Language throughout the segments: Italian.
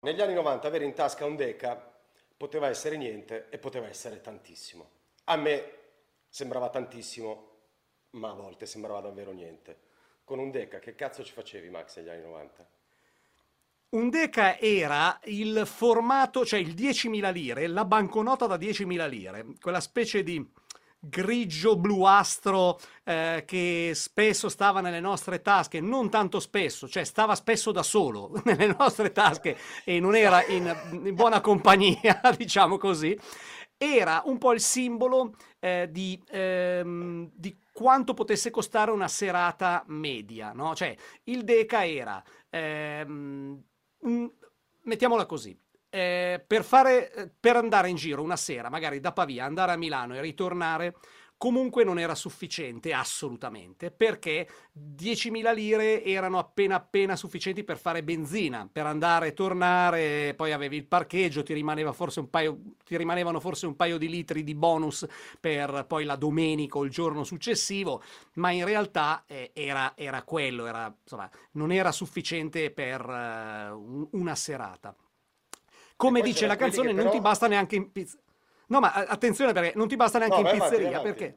negli anni 90 avere in tasca un Deca poteva essere niente e poteva essere tantissimo. A me sembrava tantissimo, ma a volte sembrava davvero niente. Con un Deca che cazzo ci facevi Max negli anni 90? Un Deca era il formato, cioè il 10.000 lire, la banconota da 10.000 lire, quella specie di grigio bluastro eh, che spesso stava nelle nostre tasche, non tanto spesso, cioè stava spesso da solo nelle nostre tasche e non era in, in buona compagnia, diciamo così, era un po' il simbolo eh, di, ehm, di, quanto potesse costare una serata media, no? Cioè il Deca era, ehm, mettiamola così, eh, per, fare, eh, per andare in giro una sera, magari da Pavia, andare a Milano e ritornare, comunque non era sufficiente assolutamente perché 10.000 lire erano appena appena sufficienti per fare benzina per andare e tornare poi avevi il parcheggio ti, rimaneva forse un paio, ti rimanevano forse un paio di litri di bonus per poi la domenica o il giorno successivo ma in realtà eh, era, era, quello era, insomma, non era sufficiente per uh, una serata come dice la canzone, però... non ti basta neanche in pizzeria. No, ma attenzione perché non ti basta neanche no, in pizzeria, perché... Eh,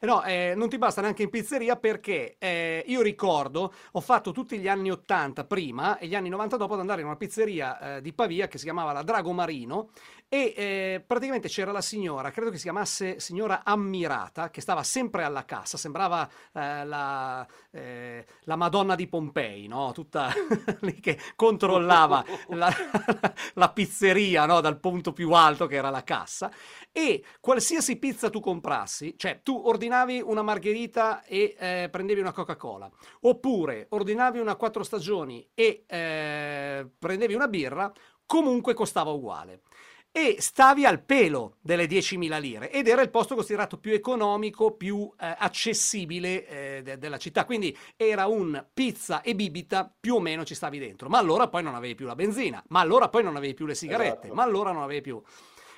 no, eh, non ti basta neanche in pizzeria perché eh, io ricordo, ho fatto tutti gli anni 80 prima e gli anni 90 dopo ad andare in una pizzeria eh, di Pavia che si chiamava la Drago Marino e eh, praticamente c'era la signora, credo che si chiamasse signora Ammirata, che stava sempre alla cassa, sembrava eh, la, la, Madonna di Pompei, no? tutta lì che controllava la, la pizzeria no? dal punto più alto che era la cassa e qualsiasi pizza tu comprassi, cioè tu ordinavi una margherita e eh, prendevi una Coca-Cola, oppure ordinavi una quattro stagioni e eh, prendevi una birra, comunque costava uguale e stavi al pelo delle 10.000 lire ed era il posto considerato più economico, più eh, accessibile eh, de- della città. Quindi era un pizza e bibita, più o meno ci stavi dentro. Ma allora poi non avevi più la benzina, ma allora poi non avevi più le sigarette, esatto. ma allora non avevi più...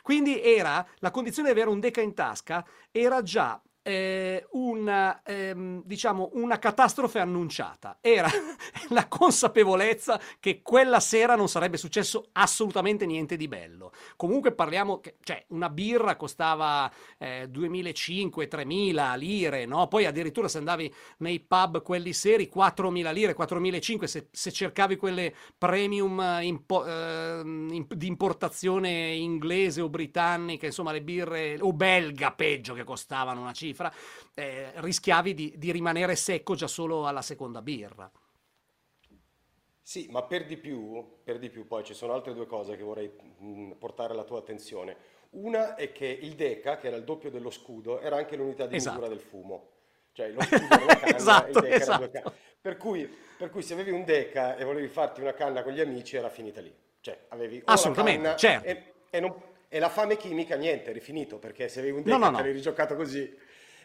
Quindi era la condizione di avere un deca in tasca era già eh, una, ehm, diciamo, una catastrofe annunciata. Era la consapevolezza che quella sera non sarebbe successo assolutamente niente di bello. Comunque parliamo, che, cioè una birra costava eh, 2.500-3.000 lire, no? poi addirittura se andavi nei pub quelli seri 4.000 lire, 4.500 se, se cercavi quelle premium impo- eh, di importazione inglese o britannica, insomma le birre, o belga peggio che costavano una cifra cifra, eh, rischiavi di, di rimanere secco già solo alla seconda birra. Sì, ma per di, più, per di più, poi ci sono altre due cose che vorrei mh, portare alla tua attenzione. Una è che il Deca, che era il doppio dello scudo, era anche l'unità di esatto. misura del fumo. Cioè lo scudo era una canna, esatto, il Deca esatto. era due canne. Per cui, per cui, se avevi un Deca e volevi farti una canna con gli amici era finita lì. Cioè avevi Assolutamente, certo. E, e, non, e, la fame chimica niente, eri finito, perché se avevi un Deca no, no, no. l'hai rigiocato così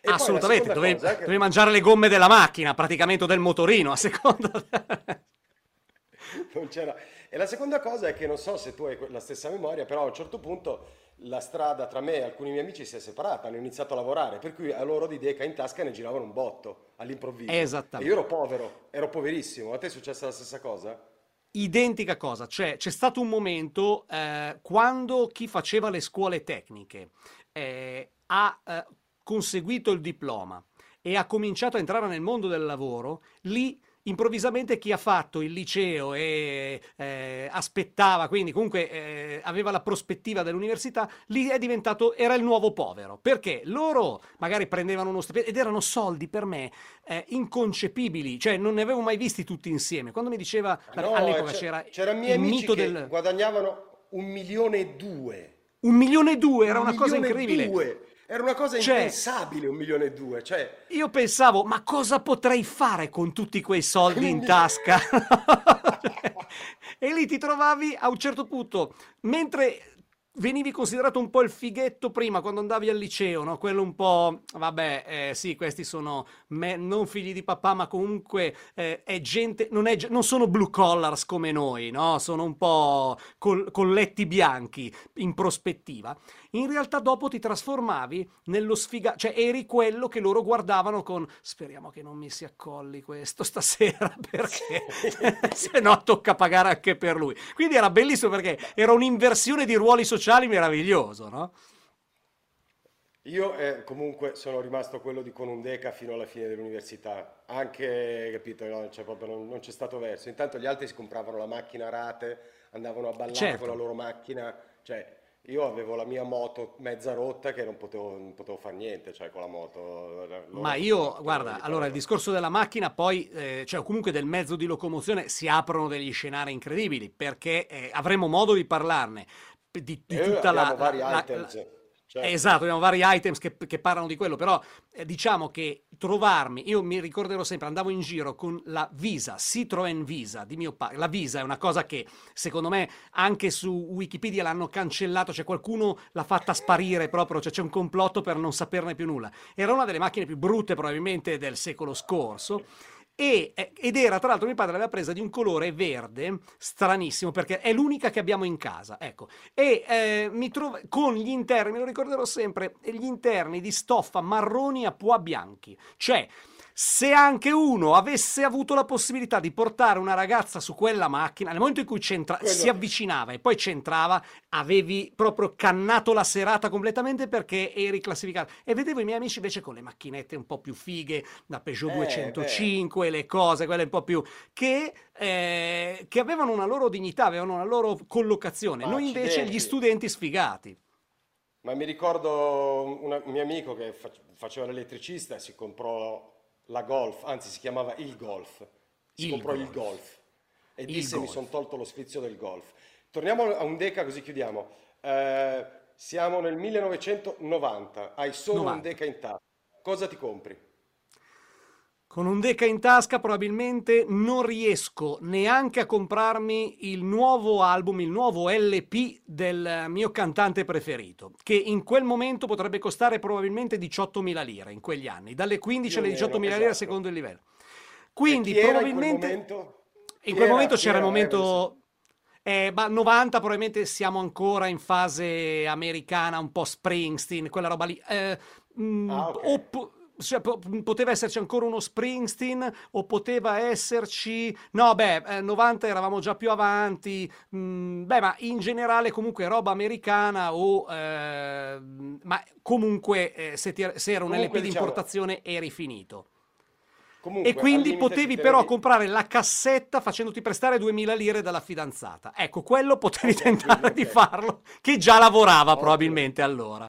e Assolutamente, dovevi, che... dovevi, mangiare le gomme della macchina, praticamente del motorino, a seconda... non c'era... E la seconda cosa è che non so se tu hai la stessa memoria, però a un certo punto la strada tra me e alcuni miei amici si è separata, hanno iniziato a lavorare, per cui a loro di Deca in tasca ne giravano un botto all'improvviso. Esattamente. E io ero povero, ero poverissimo. A te è successa la stessa cosa? Identica cosa, cioè c'è stato un momento eh, quando chi faceva le scuole tecniche eh, ha eh, conseguito il diploma e ha cominciato a entrare nel mondo del lavoro, lì improvvisamente chi ha fatto il liceo e eh, aspettava, quindi comunque eh, aveva la prospettiva dell'università, lì è diventato, era il nuovo povero, perché loro magari prendevano uno stipendio ed erano soldi per me eh, inconcepibili, cioè non ne avevo mai visti tutti insieme. Quando mi diceva, no, all'epoca c'era, c'era il mito del... guadagnavano un milione e due. Un milione e due, era un una cosa incredibile. Due. Era una cosa cioè, impensabile, un milione e due. Cioè... Io pensavo, ma cosa potrei fare con tutti quei soldi in tasca? e lì ti trovavi a un certo punto, mentre venivi considerato un po' il fighetto prima quando andavi al liceo, no? Quello un po', vabbè, eh, sì, questi sono me, non figli di papà, ma comunque eh, è gente, non, è, non, sono blue collars come noi, no? Sono un po' col, colletti bianchi in prospettiva. In realtà dopo ti trasformavi nello sfigato, cioè eri quello che loro guardavano con speriamo che non mi si accolli questo stasera perché se no tocca pagare anche per lui. Quindi era bellissimo perché era un'inversione di ruoli sociali sociali meraviglioso, no? Io eh, comunque sono rimasto quello di Conundeca fino alla fine dell'università, anche, capito, no? cioè, non, non, c'è stato verso. Intanto gli altri si compravano la macchina a rate, andavano a ballare certo. con la loro macchina, cioè io avevo la mia moto mezza rotta che non potevo, non potevo fare niente, cioè con la moto. Ma io, guarda, allora il discorso della macchina poi, eh, cioè comunque del mezzo di locomozione, si aprono degli scenari incredibili, perché eh, avremo modo di parlarne di, di tutta la, vari la, items. La, certo. Esatto, abbiamo vari items che, che parlano di quello, però eh, diciamo che trovarmi, io mi ricorderò sempre, andavo in giro con la Visa, Citroen Visa di mio padre. La Visa è una cosa che secondo me anche su Wikipedia l'hanno cancellato, cioè qualcuno l'ha fatta sparire proprio, cioè c'è un complotto per non saperne più nulla. Era una delle macchine più brutte probabilmente del secolo scorso e, eh, ed era, tra l'altro, mio padre l'aveva presa di un colore verde, stranissimo, perché è l'unica che abbiamo in casa, ecco. E eh, mi trovo con gli interni, me lo ricorderò sempre, gli interni di stoffa marroni a pois bianchi. Cioè, se anche uno avesse avuto la possibilità di portare una ragazza su quella macchina, nel momento in cui si avvicinava e poi c'entrava, avevi proprio cannato la serata completamente perché eri classificato. E vedevo i miei amici invece con le macchinette un po' più fighe, da Peugeot eh, 205, beh. le cose, quelle un po' più... che, eh, che avevano una loro dignità, avevano una loro collocazione. Noi invece gli studenti sfigati. Ma mi ricordo un mio amico che faceva l'elettricista e si comprò la Golf, anzi si chiamava il Golf, si il comprò golf. il Golf e il disse golf. mi sono tolto lo sfizio del Golf. Torniamo a un Deca così chiudiamo. Eh, siamo nel 1990, hai solo 90. un Deca in tasca, cosa ti compri? Con un Deca in tasca probabilmente non riesco neanche a comprarmi il nuovo album, il nuovo LP del mio cantante preferito, che in quel momento potrebbe costare probabilmente 18.000 lire in quegli anni, dalle 15 alle 18.000 lire esatto. secondo il livello. Quindi probabilmente... In quel momento, in quel momento c'era il momento... Eh, 90 probabilmente siamo ancora in fase americana, un po' Springsteen, quella roba lì. Eh, mh, mm, ah, okay. opp- cioè, poteva esserci ancora uno Springsteen o poteva esserci no beh 90 eh, eravamo già più avanti mm, beh ma in generale comunque roba americana o eh, ma comunque eh, se, ti, se, era un comunque, LP diciamo... di importazione eri finito Comunque, e quindi potevi però comprare la cassetta facendoti prestare 2000 lire dalla fidanzata. Ecco, quello potevi okay, tentare okay. di farlo, che già lavorava okay. probabilmente allora.